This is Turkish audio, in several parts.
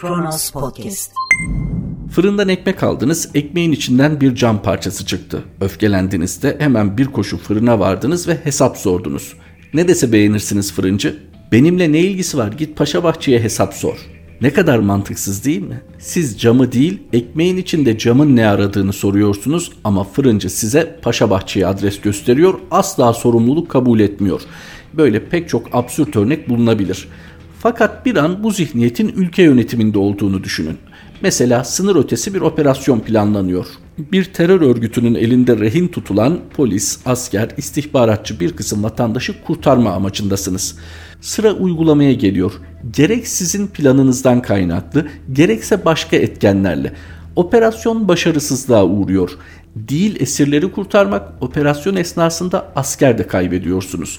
Kronos Podcast. Fırından ekmek aldınız, ekmeğin içinden bir cam parçası çıktı. Öfkelendiğinizde hemen bir koşu fırına vardınız ve hesap sordunuz. Ne dese beğenirsiniz fırıncı? Benimle ne ilgisi var git Paşa Bahçe'ye hesap sor. Ne kadar mantıksız değil mi? Siz camı değil, ekmeğin içinde camın ne aradığını soruyorsunuz ama fırıncı size Paşa Bahçe'ye adres gösteriyor, asla sorumluluk kabul etmiyor. Böyle pek çok absürt örnek bulunabilir. Fakat bir an bu zihniyetin ülke yönetiminde olduğunu düşünün. Mesela sınır ötesi bir operasyon planlanıyor. Bir terör örgütünün elinde rehin tutulan polis, asker, istihbaratçı bir kısım vatandaşı kurtarma amacındasınız. Sıra uygulamaya geliyor. Gerek sizin planınızdan kaynaklı, gerekse başka etkenlerle. Operasyon başarısızlığa uğruyor. Değil esirleri kurtarmak, operasyon esnasında asker de kaybediyorsunuz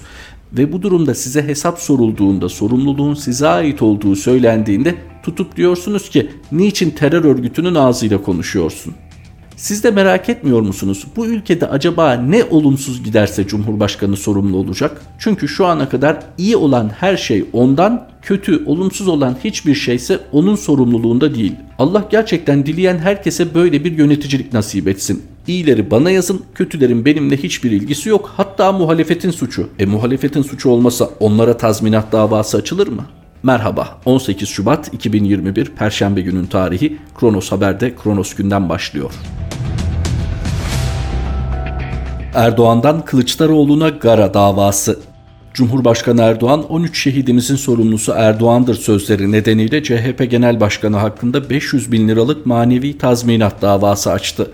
ve bu durumda size hesap sorulduğunda sorumluluğun size ait olduğu söylendiğinde tutup diyorsunuz ki niçin terör örgütünün ağzıyla konuşuyorsun? Siz de merak etmiyor musunuz? Bu ülkede acaba ne olumsuz giderse Cumhurbaşkanı sorumlu olacak? Çünkü şu ana kadar iyi olan her şey ondan, kötü, olumsuz olan hiçbir şeyse onun sorumluluğunda değil. Allah gerçekten dileyen herkese böyle bir yöneticilik nasip etsin. İyileri bana yazın, kötülerin benimle hiçbir ilgisi yok. Hatta muhalefetin suçu. E muhalefetin suçu olmasa onlara tazminat davası açılır mı? Merhaba, 18 Şubat 2021 Perşembe günün tarihi Kronos Haber'de Kronos günden başlıyor. Erdoğan'dan Kılıçdaroğlu'na Gara davası. Cumhurbaşkanı Erdoğan 13 şehidimizin sorumlusu Erdoğan'dır sözleri nedeniyle CHP Genel Başkanı hakkında 500 bin liralık manevi tazminat davası açtı.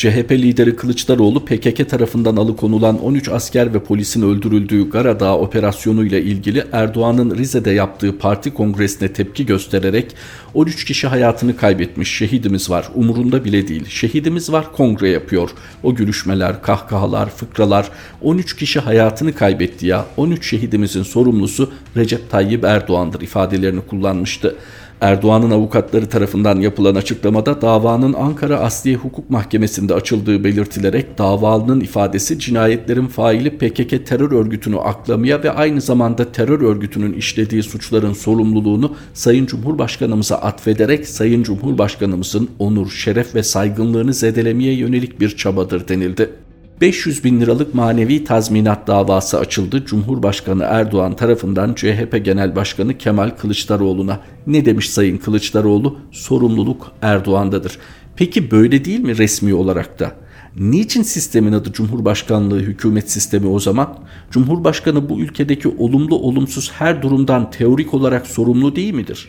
CHP lideri Kılıçdaroğlu PKK tarafından alıkonulan 13 asker ve polisin öldürüldüğü Garadağ operasyonu ile ilgili Erdoğan'ın Rize'de yaptığı parti kongresine tepki göstererek 13 kişi hayatını kaybetmiş. Şehidimiz var. Umurunda bile değil. Şehidimiz var kongre yapıyor. O gülüşmeler kahkahalar fıkralar 13 kişi hayatını kaybetti ya. 13 şehidimizin sorumlusu Recep Tayyip Erdoğan'dır ifadelerini kullanmıştı. Erdoğan'ın avukatları tarafından yapılan açıklamada davanın Ankara Asliye Hukuk Mahkemesi'nde açıldığı belirtilerek davalının ifadesi cinayetlerin faili PKK terör örgütünü aklamaya ve aynı zamanda terör örgütünün işlediği suçların sorumluluğunu Sayın Cumhurbaşkanımıza atfederek Sayın Cumhurbaşkanımızın onur, şeref ve saygınlığını zedelemeye yönelik bir çabadır denildi. 500 bin liralık manevi tazminat davası açıldı. Cumhurbaşkanı Erdoğan tarafından CHP Genel Başkanı Kemal Kılıçdaroğlu'na. Ne demiş Sayın Kılıçdaroğlu? Sorumluluk Erdoğan'dadır. Peki böyle değil mi resmi olarak da? Niçin sistemin adı Cumhurbaşkanlığı hükümet sistemi o zaman? Cumhurbaşkanı bu ülkedeki olumlu olumsuz her durumdan teorik olarak sorumlu değil midir?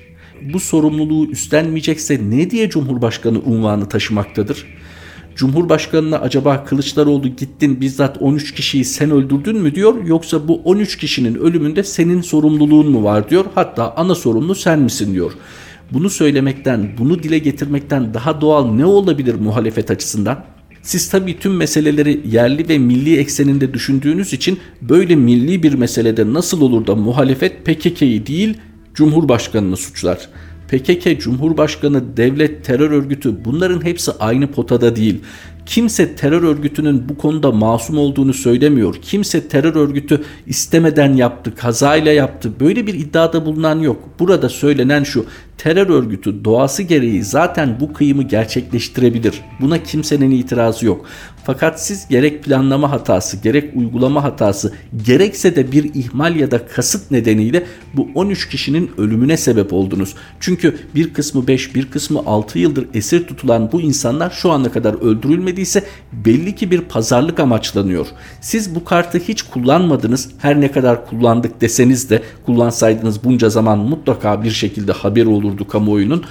Bu sorumluluğu üstlenmeyecekse ne diye Cumhurbaşkanı unvanı taşımaktadır? Cumhurbaşkanına acaba Kılıçdaroğlu gittin bizzat 13 kişiyi sen öldürdün mü diyor yoksa bu 13 kişinin ölümünde senin sorumluluğun mu var diyor hatta ana sorumlu sen misin diyor. Bunu söylemekten, bunu dile getirmekten daha doğal ne olabilir muhalefet açısından? Siz tabii tüm meseleleri yerli ve milli ekseninde düşündüğünüz için böyle milli bir meselede nasıl olur da muhalefet PKK'yı değil Cumhurbaşkanını suçlar? PKK, Cumhurbaşkanı, devlet, terör örgütü bunların hepsi aynı potada değil. Kimse terör örgütünün bu konuda masum olduğunu söylemiyor. Kimse terör örgütü istemeden yaptı, kazayla yaptı. Böyle bir iddiada bulunan yok. Burada söylenen şu terör örgütü doğası gereği zaten bu kıyımı gerçekleştirebilir. Buna kimsenin itirazı yok. Fakat siz gerek planlama hatası, gerek uygulama hatası, gerekse de bir ihmal ya da kasıt nedeniyle bu 13 kişinin ölümüne sebep oldunuz. Çünkü bir kısmı 5, bir kısmı 6 yıldır esir tutulan bu insanlar şu ana kadar öldürülmediyse belli ki bir pazarlık amaçlanıyor. Siz bu kartı hiç kullanmadınız. Her ne kadar kullandık deseniz de kullansaydınız bunca zaman mutlaka bir şekilde haber olur olurdu kamuoyunun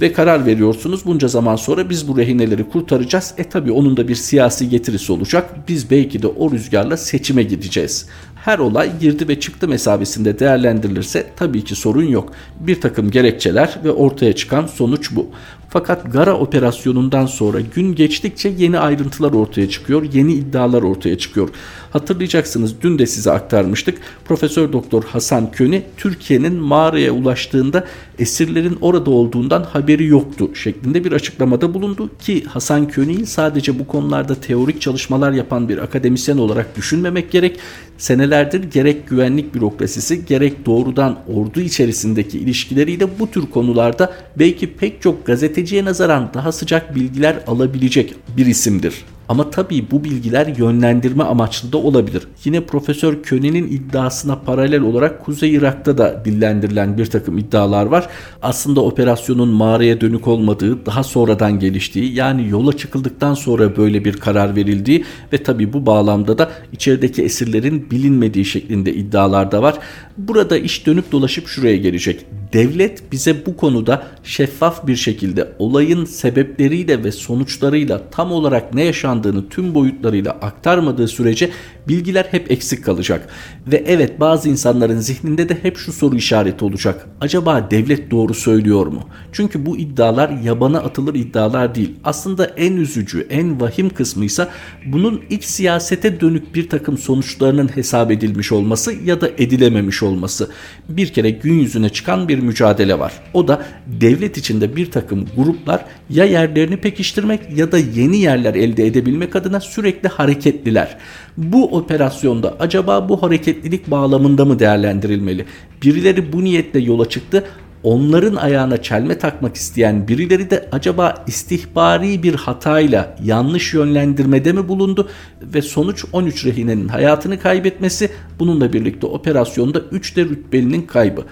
ve karar veriyorsunuz. Bunca zaman sonra biz bu rehineleri kurtaracağız. E tabi onun da bir siyasi getirisi olacak. Biz belki de o rüzgarla seçime gideceğiz. Her olay girdi ve çıktı mesabesinde değerlendirilirse tabii ki sorun yok. Bir takım gerekçeler ve ortaya çıkan sonuç bu. Fakat Gara operasyonundan sonra gün geçtikçe yeni ayrıntılar ortaya çıkıyor, yeni iddialar ortaya çıkıyor. Hatırlayacaksınız dün de size aktarmıştık. Profesör Doktor Hasan Köni Türkiye'nin mağaraya ulaştığında esirlerin orada olduğundan haberi yoktu şeklinde bir açıklamada bulundu ki Hasan Köni'yi sadece bu konularda teorik çalışmalar yapan bir akademisyen olarak düşünmemek gerek. Seneler senelerdir gerek güvenlik bürokrasisi gerek doğrudan ordu içerisindeki ilişkileriyle bu tür konularda belki pek çok gazeteciye nazaran daha sıcak bilgiler alabilecek bir isimdir. Ama tabii bu bilgiler yönlendirme amaçlı da olabilir. Yine Profesör Köne'nin iddiasına paralel olarak Kuzey Irak'ta da dillendirilen bir takım iddialar var. Aslında operasyonun mağaraya dönük olmadığı, daha sonradan geliştiği yani yola çıkıldıktan sonra böyle bir karar verildiği ve tabii bu bağlamda da içerideki esirlerin bilinmediği şeklinde iddialar da var. Burada iş dönüp dolaşıp şuraya gelecek. Devlet bize bu konuda şeffaf bir şekilde olayın sebepleriyle ve sonuçlarıyla tam olarak ne yaşandığını tüm boyutlarıyla aktarmadığı sürece bilgiler hep eksik kalacak. Ve evet bazı insanların zihninde de hep şu soru işareti olacak. Acaba devlet doğru söylüyor mu? Çünkü bu iddialar yabana atılır iddialar değil. Aslında en üzücü, en vahim kısmı ise bunun iç siyasete dönük bir takım sonuçlarının hesap edilmiş olması ya da edilememiş olması. Bir kere gün yüzüne çıkan bir mücadele var. O da devlet içinde bir takım gruplar ya yerlerini pekiştirmek ya da yeni yerler elde edebilmek adına sürekli hareketliler. Bu operasyonda acaba bu hareketlilik bağlamında mı değerlendirilmeli? Birileri bu niyetle yola çıktı onların ayağına çelme takmak isteyen birileri de acaba istihbari bir hatayla yanlış yönlendirmede mi bulundu ve sonuç 13 rehinenin hayatını kaybetmesi bununla birlikte operasyonda 3 de rütbelinin kaybı.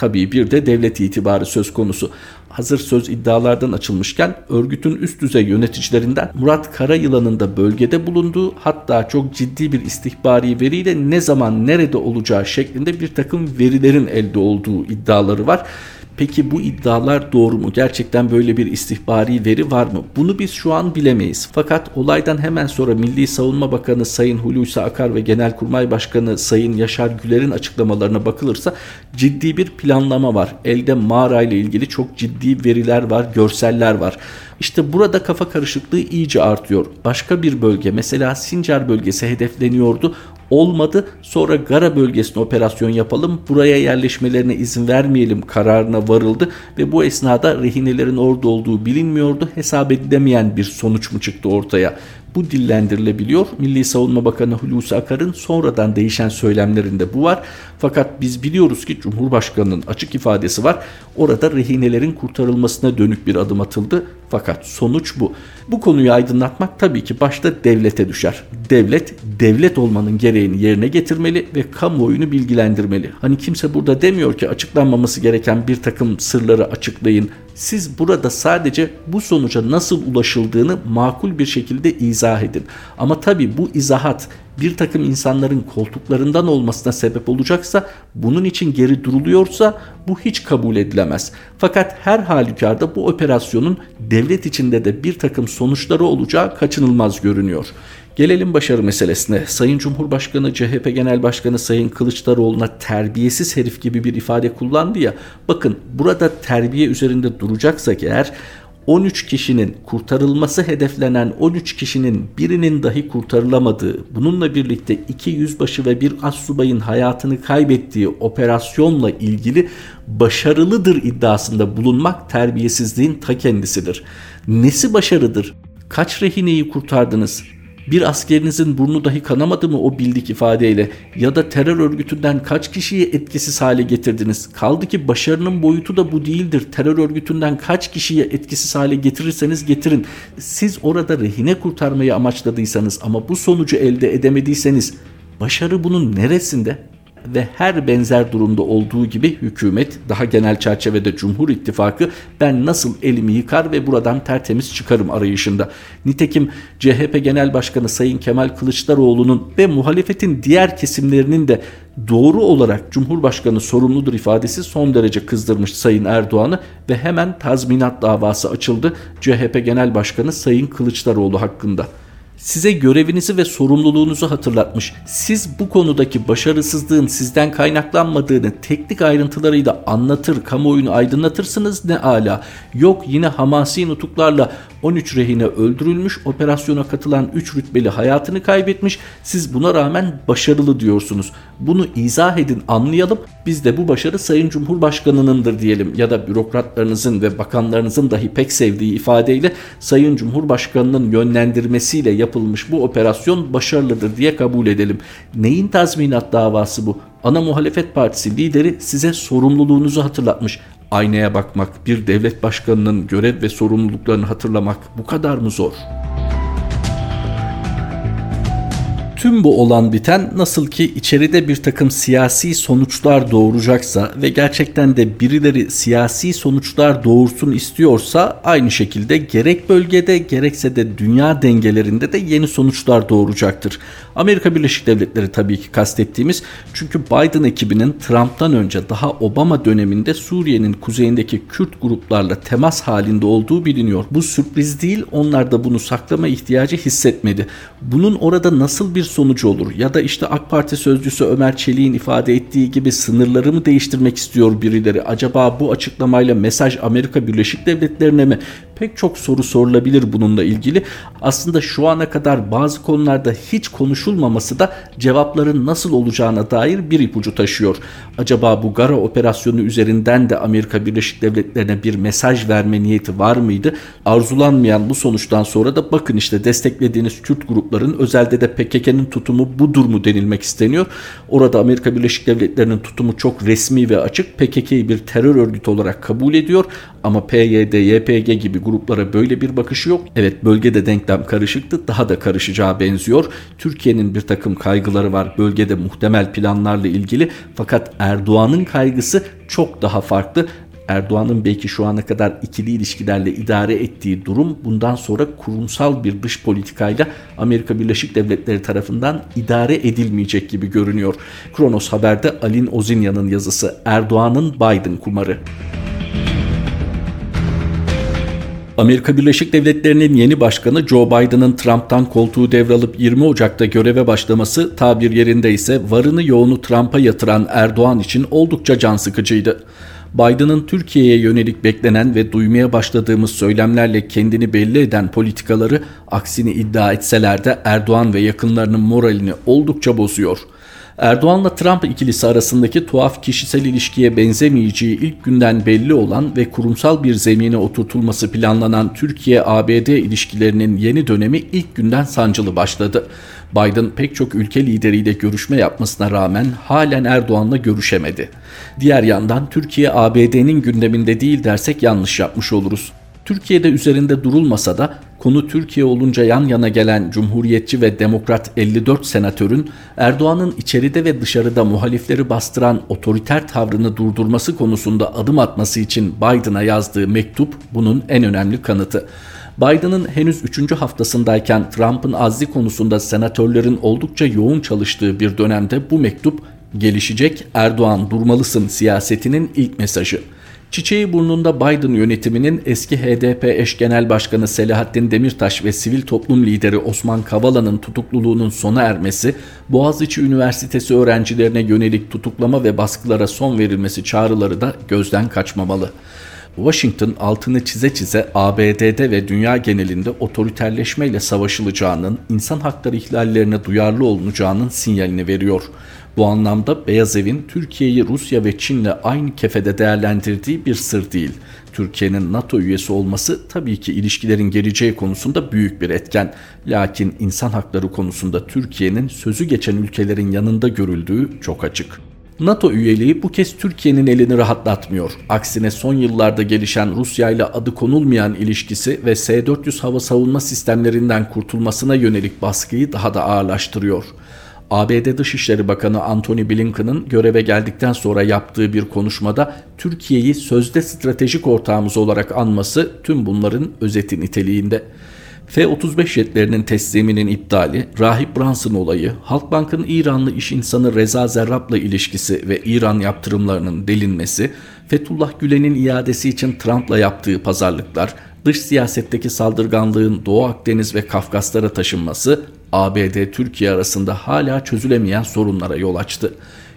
Tabii bir de devlet itibarı söz konusu. Hazır söz iddialardan açılmışken örgütün üst düzey yöneticilerinden Murat Karayılan'ın da bölgede bulunduğu hatta çok ciddi bir istihbari veriyle ne zaman nerede olacağı şeklinde bir takım verilerin elde olduğu iddiaları var. Peki bu iddialar doğru mu? Gerçekten böyle bir istihbari veri var mı? Bunu biz şu an bilemeyiz. Fakat olaydan hemen sonra Milli Savunma Bakanı Sayın Hulusi Akar ve Genelkurmay Başkanı Sayın Yaşar Güler'in açıklamalarına bakılırsa ciddi bir planlama var. Elde mağara ile ilgili çok ciddi veriler var, görseller var. İşte burada kafa karışıklığı iyice artıyor. Başka bir bölge mesela Sincar bölgesi hedefleniyordu olmadı. Sonra Gara bölgesine operasyon yapalım. Buraya yerleşmelerine izin vermeyelim kararına varıldı ve bu esnada rehinelerin orada olduğu bilinmiyordu. Hesap edilemeyen bir sonuç mu çıktı ortaya? Bu dillendirilebiliyor. Milli Savunma Bakanı Hulusi Akar'ın sonradan değişen söylemlerinde bu var. Fakat biz biliyoruz ki Cumhurbaşkanı'nın açık ifadesi var. Orada rehinelerin kurtarılmasına dönük bir adım atıldı. Fakat sonuç bu. Bu konuyu aydınlatmak tabii ki başta devlete düşer. Devlet, devlet olmanın gereğini yerine getirmeli ve kamuoyunu bilgilendirmeli. Hani kimse burada demiyor ki açıklanmaması gereken bir takım sırları açıklayın. Siz burada sadece bu sonuca nasıl ulaşıldığını makul bir şekilde izah edin. Ama tabii bu izahat bir takım insanların koltuklarından olmasına sebep olacaksa bunun için geri duruluyorsa bu hiç kabul edilemez. Fakat her halükarda bu operasyonun devlet içinde de bir takım sonuçları olacağı kaçınılmaz görünüyor. Gelelim başarı meselesine. Sayın Cumhurbaşkanı CHP Genel Başkanı Sayın Kılıçdaroğlu'na terbiyesiz herif gibi bir ifade kullandı ya. Bakın burada terbiye üzerinde duracaksak eğer 13 kişinin kurtarılması hedeflenen 13 kişinin birinin dahi kurtarılamadığı, bununla birlikte iki yüzbaşı ve bir assubayın hayatını kaybettiği operasyonla ilgili başarılıdır iddiasında bulunmak terbiyesizliğin ta kendisidir. Nesi başarıdır? Kaç rehineyi kurtardınız? Bir askerinizin burnu dahi kanamadı mı o bildik ifadeyle ya da terör örgütünden kaç kişiyi etkisiz hale getirdiniz? Kaldı ki başarının boyutu da bu değildir. Terör örgütünden kaç kişiyi etkisiz hale getirirseniz getirin. Siz orada rehine kurtarmayı amaçladıysanız ama bu sonucu elde edemediyseniz başarı bunun neresinde? Ve her benzer durumda olduğu gibi hükümet daha genel çerçevede Cumhur İttifakı ben nasıl elimi yıkar ve buradan tertemiz çıkarım arayışında. Nitekim CHP Genel Başkanı Sayın Kemal Kılıçdaroğlu'nun ve muhalefetin diğer kesimlerinin de doğru olarak Cumhurbaşkanı sorumludur ifadesi son derece kızdırmış Sayın Erdoğan'ı ve hemen tazminat davası açıldı CHP Genel Başkanı Sayın Kılıçdaroğlu hakkında size görevinizi ve sorumluluğunuzu hatırlatmış. Siz bu konudaki başarısızlığın sizden kaynaklanmadığını teknik ayrıntılarıyla anlatır, kamuoyunu aydınlatırsınız ne ala. Yok yine hamasi nutuklarla 13 rehine öldürülmüş, operasyona katılan 3 rütbeli hayatını kaybetmiş. Siz buna rağmen başarılı diyorsunuz. Bunu izah edin, anlayalım. Biz de bu başarı Sayın Cumhurbaşkanınındır diyelim ya da bürokratlarınızın ve bakanlarınızın dahi pek sevdiği ifadeyle Sayın Cumhurbaşkanının yönlendirmesiyle yapılmış yapılmış bu operasyon başarılıdır diye kabul edelim. Neyin tazminat davası bu? Ana muhalefet partisi lideri size sorumluluğunuzu hatırlatmış. Aynaya bakmak, bir devlet başkanının görev ve sorumluluklarını hatırlamak bu kadar mı zor?'' Tüm bu olan biten nasıl ki içeride bir takım siyasi sonuçlar doğuracaksa ve gerçekten de birileri siyasi sonuçlar doğursun istiyorsa aynı şekilde gerek bölgede gerekse de dünya dengelerinde de yeni sonuçlar doğuracaktır. Amerika Birleşik Devletleri tabii ki kastettiğimiz çünkü Biden ekibinin Trump'tan önce daha Obama döneminde Suriye'nin kuzeyindeki Kürt gruplarla temas halinde olduğu biliniyor. Bu sürpriz değil onlar da bunu saklama ihtiyacı hissetmedi. Bunun orada nasıl bir sonucu olur? Ya da işte AK Parti sözcüsü Ömer Çelik'in ifade ettiği gibi sınırları mı değiştirmek istiyor birileri? Acaba bu açıklamayla mesaj Amerika Birleşik Devletleri'ne mi? Pek çok soru sorulabilir bununla ilgili. Aslında şu ana kadar bazı konularda hiç konuşulmaması da cevapların nasıl olacağına dair bir ipucu taşıyor. Acaba bu Gara operasyonu üzerinden de Amerika Birleşik Devletleri'ne bir mesaj verme niyeti var mıydı? Arzulanmayan bu sonuçtan sonra da bakın işte desteklediğiniz Kürt grupların özelde de PKK'nın tutumu budur mu denilmek isteniyor. Orada Amerika Birleşik Devletleri'nin tutumu çok resmi ve açık. PKK'yı bir terör örgütü olarak kabul ediyor ama PYD, YPG gibi gruplara böyle bir bakışı yok. Evet bölgede denklem karışıktı. Daha da karışacağı benziyor. Türkiye'nin bir takım kaygıları var bölgede muhtemel planlarla ilgili. Fakat Erdoğan'ın kaygısı çok daha farklı. Erdoğan'ın belki şu ana kadar ikili ilişkilerle idare ettiği durum bundan sonra kurumsal bir dış politikayla Amerika Birleşik Devletleri tarafından idare edilmeyecek gibi görünüyor. Kronos Haber'de Alin Ozinya'nın yazısı Erdoğan'ın Biden kumarı. Amerika Birleşik Devletleri'nin yeni başkanı Joe Biden'ın Trump'tan koltuğu devralıp 20 Ocak'ta göreve başlaması tabir yerinde ise varını yoğunu Trump'a yatıran Erdoğan için oldukça can sıkıcıydı. Biden'ın Türkiye'ye yönelik beklenen ve duymaya başladığımız söylemlerle kendini belli eden politikaları aksini iddia etseler de Erdoğan ve yakınlarının moralini oldukça bozuyor. Erdoğan'la Trump ikilisi arasındaki tuhaf kişisel ilişkiye benzemeyeceği ilk günden belli olan ve kurumsal bir zemine oturtulması planlanan Türkiye-ABD ilişkilerinin yeni dönemi ilk günden sancılı başladı. Biden pek çok ülke lideriyle görüşme yapmasına rağmen halen Erdoğan'la görüşemedi. Diğer yandan Türkiye ABD'nin gündeminde değil dersek yanlış yapmış oluruz. Türkiye'de üzerinde durulmasa da konu Türkiye olunca yan yana gelen Cumhuriyetçi ve Demokrat 54 senatörün Erdoğan'ın içeride ve dışarıda muhalifleri bastıran otoriter tavrını durdurması konusunda adım atması için Biden'a yazdığı mektup bunun en önemli kanıtı. Biden'ın henüz 3. haftasındayken Trump'ın azli konusunda senatörlerin oldukça yoğun çalıştığı bir dönemde bu mektup gelişecek Erdoğan durmalısın siyasetinin ilk mesajı. Çiçeği burnunda Biden yönetiminin eski HDP eş genel başkanı Selahattin Demirtaş ve sivil toplum lideri Osman Kavala'nın tutukluluğunun sona ermesi, Boğaziçi Üniversitesi öğrencilerine yönelik tutuklama ve baskılara son verilmesi çağrıları da gözden kaçmamalı. Washington altını çize çize ABD'de ve dünya genelinde otoriterleşmeyle savaşılacağının, insan hakları ihlallerine duyarlı olunacağının sinyalini veriyor. Bu anlamda Beyaz Evin Türkiye'yi Rusya ve Çin'le aynı kefede değerlendirdiği bir sır değil. Türkiye'nin NATO üyesi olması tabii ki ilişkilerin geleceği konusunda büyük bir etken. Lakin insan hakları konusunda Türkiye'nin sözü geçen ülkelerin yanında görüldüğü çok açık. NATO üyeliği bu kez Türkiye'nin elini rahatlatmıyor. Aksine son yıllarda gelişen Rusya ile adı konulmayan ilişkisi ve S-400 hava savunma sistemlerinden kurtulmasına yönelik baskıyı daha da ağırlaştırıyor. ABD Dışişleri Bakanı Antony Blinken'ın göreve geldikten sonra yaptığı bir konuşmada Türkiye'yi sözde stratejik ortağımız olarak anması tüm bunların özeti niteliğinde. F-35 jetlerinin tesliminin iptali, Rahip Brunson olayı, Halkbank'ın İranlı iş insanı Reza Zerrab'la ilişkisi ve İran yaptırımlarının delinmesi, Fethullah Gülen'in iadesi için Trump'la yaptığı pazarlıklar, dış siyasetteki saldırganlığın Doğu Akdeniz ve Kafkaslara taşınması ABD-Türkiye arasında hala çözülemeyen sorunlara yol açtı.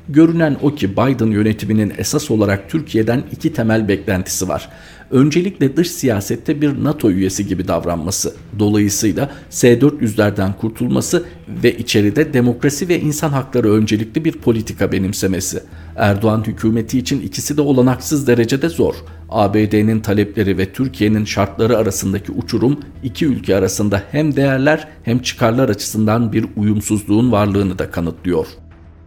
Görünen o ki Biden yönetiminin esas olarak Türkiye'den iki temel beklentisi var. Öncelikle dış siyasette bir NATO üyesi gibi davranması, dolayısıyla S-400'lerden kurtulması ve içeride demokrasi ve insan hakları öncelikli bir politika benimsemesi. Erdoğan hükümeti için ikisi de olanaksız derecede zor ABD'nin talepleri ve Türkiye'nin şartları arasındaki uçurum iki ülke arasında hem değerler hem çıkarlar açısından bir uyumsuzluğun varlığını da kanıtlıyor.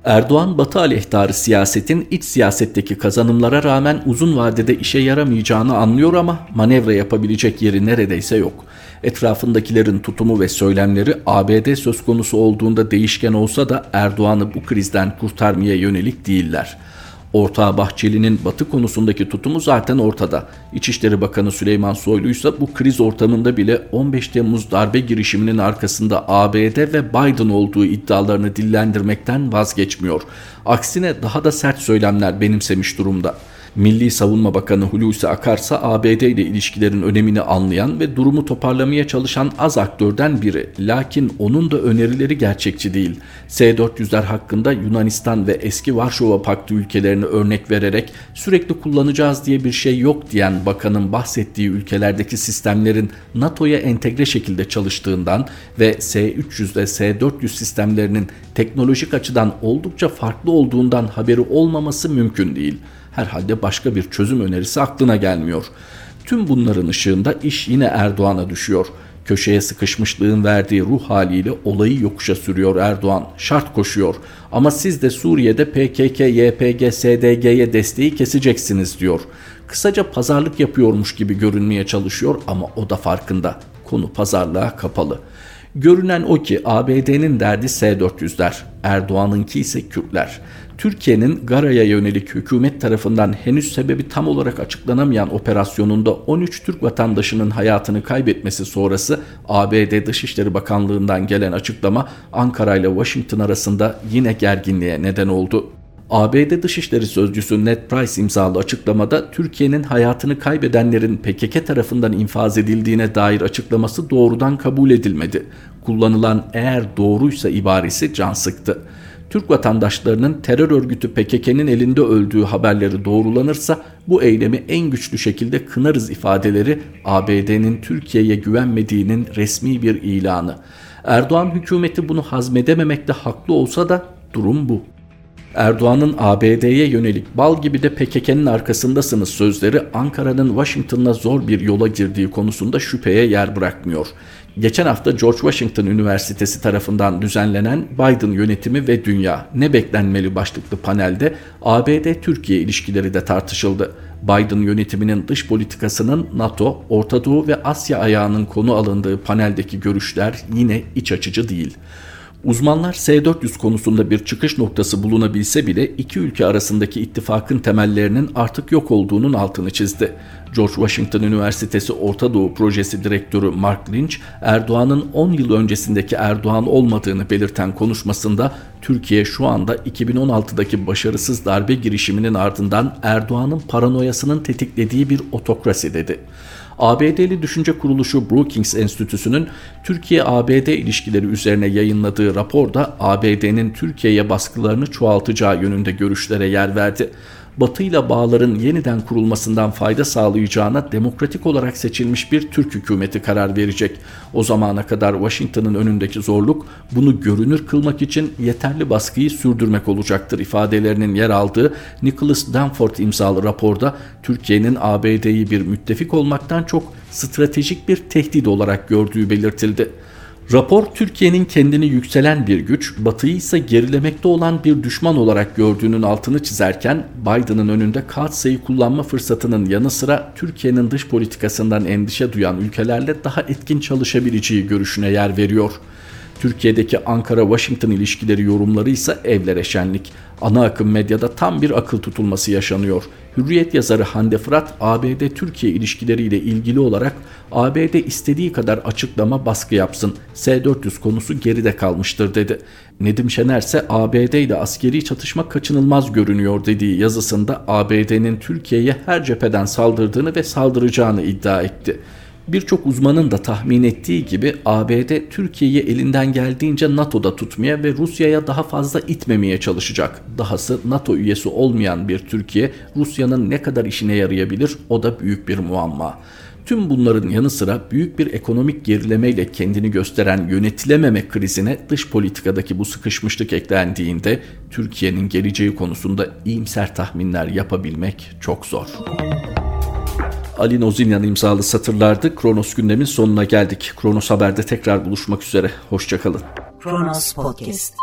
Erdoğan Batı aleyhtarı siyasetin iç siyasetteki kazanımlara rağmen uzun vadede işe yaramayacağını anlıyor ama manevra yapabilecek yeri neredeyse yok. Etrafındakilerin tutumu ve söylemleri ABD söz konusu olduğunda değişken olsa da Erdoğan'ı bu krizden kurtarmaya yönelik değiller. Ortağı Bahçeli'nin batı konusundaki tutumu zaten ortada. İçişleri Bakanı Süleyman Soylu ise bu kriz ortamında bile 15 Temmuz darbe girişiminin arkasında ABD ve Biden olduğu iddialarını dillendirmekten vazgeçmiyor. Aksine daha da sert söylemler benimsemiş durumda. Milli Savunma Bakanı Hulusi Akar ise ABD ile ilişkilerin önemini anlayan ve durumu toparlamaya çalışan az aktörden biri. Lakin onun da önerileri gerçekçi değil. S-400'ler hakkında Yunanistan ve eski Varşova Paktı ülkelerini örnek vererek sürekli kullanacağız diye bir şey yok diyen bakanın bahsettiği ülkelerdeki sistemlerin NATO'ya entegre şekilde çalıştığından ve S-300 ve S-400 sistemlerinin teknolojik açıdan oldukça farklı olduğundan haberi olmaması mümkün değil herhalde başka bir çözüm önerisi aklına gelmiyor. Tüm bunların ışığında iş yine Erdoğan'a düşüyor. Köşeye sıkışmışlığın verdiği ruh haliyle olayı yokuşa sürüyor Erdoğan. Şart koşuyor. Ama siz de Suriye'de PKK, YPG, SDG'ye desteği keseceksiniz diyor. Kısaca pazarlık yapıyormuş gibi görünmeye çalışıyor ama o da farkında. Konu pazarlığa kapalı. Görünen o ki ABD'nin derdi S-400'ler, Erdoğan'ınki ise Kürtler. Türkiye'nin Gara'ya yönelik hükümet tarafından henüz sebebi tam olarak açıklanamayan operasyonunda 13 Türk vatandaşının hayatını kaybetmesi sonrası ABD Dışişleri Bakanlığı'ndan gelen açıklama Ankara ile Washington arasında yine gerginliğe neden oldu. ABD Dışişleri Sözcüsü Ned Price imzalı açıklamada Türkiye'nin hayatını kaybedenlerin PKK tarafından infaz edildiğine dair açıklaması doğrudan kabul edilmedi. Kullanılan eğer doğruysa ibaresi can sıktı. Türk vatandaşlarının terör örgütü PKK'nın elinde öldüğü haberleri doğrulanırsa bu eylemi en güçlü şekilde kınarız ifadeleri ABD'nin Türkiye'ye güvenmediğinin resmi bir ilanı. Erdoğan hükümeti bunu hazmedememekte haklı olsa da durum bu. Erdoğan'ın ABD'ye yönelik bal gibi de PKK'nın arkasındasınız sözleri Ankara'nın Washington'la zor bir yola girdiği konusunda şüpheye yer bırakmıyor. Geçen hafta George Washington Üniversitesi tarafından düzenlenen Biden yönetimi ve dünya ne beklenmeli başlıklı panelde ABD-Türkiye ilişkileri de tartışıldı. Biden yönetiminin dış politikasının NATO, Orta Doğu ve Asya ayağının konu alındığı paneldeki görüşler yine iç açıcı değil. Uzmanlar S-400 konusunda bir çıkış noktası bulunabilse bile iki ülke arasındaki ittifakın temellerinin artık yok olduğunun altını çizdi. George Washington Üniversitesi Orta Doğu Projesi Direktörü Mark Lynch, Erdoğan'ın 10 yıl öncesindeki Erdoğan olmadığını belirten konuşmasında Türkiye şu anda 2016'daki başarısız darbe girişiminin ardından Erdoğan'ın paranoyasının tetiklediği bir otokrasi dedi. ABD'li düşünce kuruluşu Brookings Enstitüsü'nün Türkiye-ABD ilişkileri üzerine yayınladığı raporda ABD'nin Türkiye'ye baskılarını çoğaltacağı yönünde görüşlere yer verdi. Batı ile bağların yeniden kurulmasından fayda sağlayacağına demokratik olarak seçilmiş bir Türk hükümeti karar verecek. O zamana kadar Washington'ın önündeki zorluk bunu görünür kılmak için yeterli baskıyı sürdürmek olacaktır ifadelerinin yer aldığı Nicholas Danforth imzalı raporda Türkiye'nin ABD'yi bir müttefik olmaktan çok stratejik bir tehdit olarak gördüğü belirtildi. Rapor Türkiye'nin kendini yükselen bir güç, Batı'yı ise gerilemekte olan bir düşman olarak gördüğünün altını çizerken Biden'ın önünde kağıt sayı kullanma fırsatının yanı sıra Türkiye'nin dış politikasından endişe duyan ülkelerle daha etkin çalışabileceği görüşüne yer veriyor. Türkiye'deki Ankara-Washington ilişkileri yorumları ise evlere şenlik. Ana akım medyada tam bir akıl tutulması yaşanıyor. Hürriyet yazarı Hande Fırat, ABD-Türkiye ilişkileriyle ilgili olarak ABD istediği kadar açıklama baskı yapsın, S-400 konusu geride kalmıştır dedi. Nedim Şener ise ABD ile askeri çatışma kaçınılmaz görünüyor dediği yazısında ABD'nin Türkiye'ye her cepheden saldırdığını ve saldıracağını iddia etti. Birçok uzmanın da tahmin ettiği gibi ABD Türkiye'yi elinden geldiğince NATO'da tutmaya ve Rusya'ya daha fazla itmemeye çalışacak. Dahası NATO üyesi olmayan bir Türkiye Rusya'nın ne kadar işine yarayabilir o da büyük bir muamma. Tüm bunların yanı sıra büyük bir ekonomik gerilemeyle kendini gösteren yönetilememe krizine dış politikadaki bu sıkışmışlık eklendiğinde Türkiye'nin geleceği konusunda iyimser tahminler yapabilmek çok zor. Ali Nozinyan imzalı satırlardı. Kronos gündemin sonuna geldik. Kronos Haber'de tekrar buluşmak üzere. Hoşçakalın. Kronos Podcast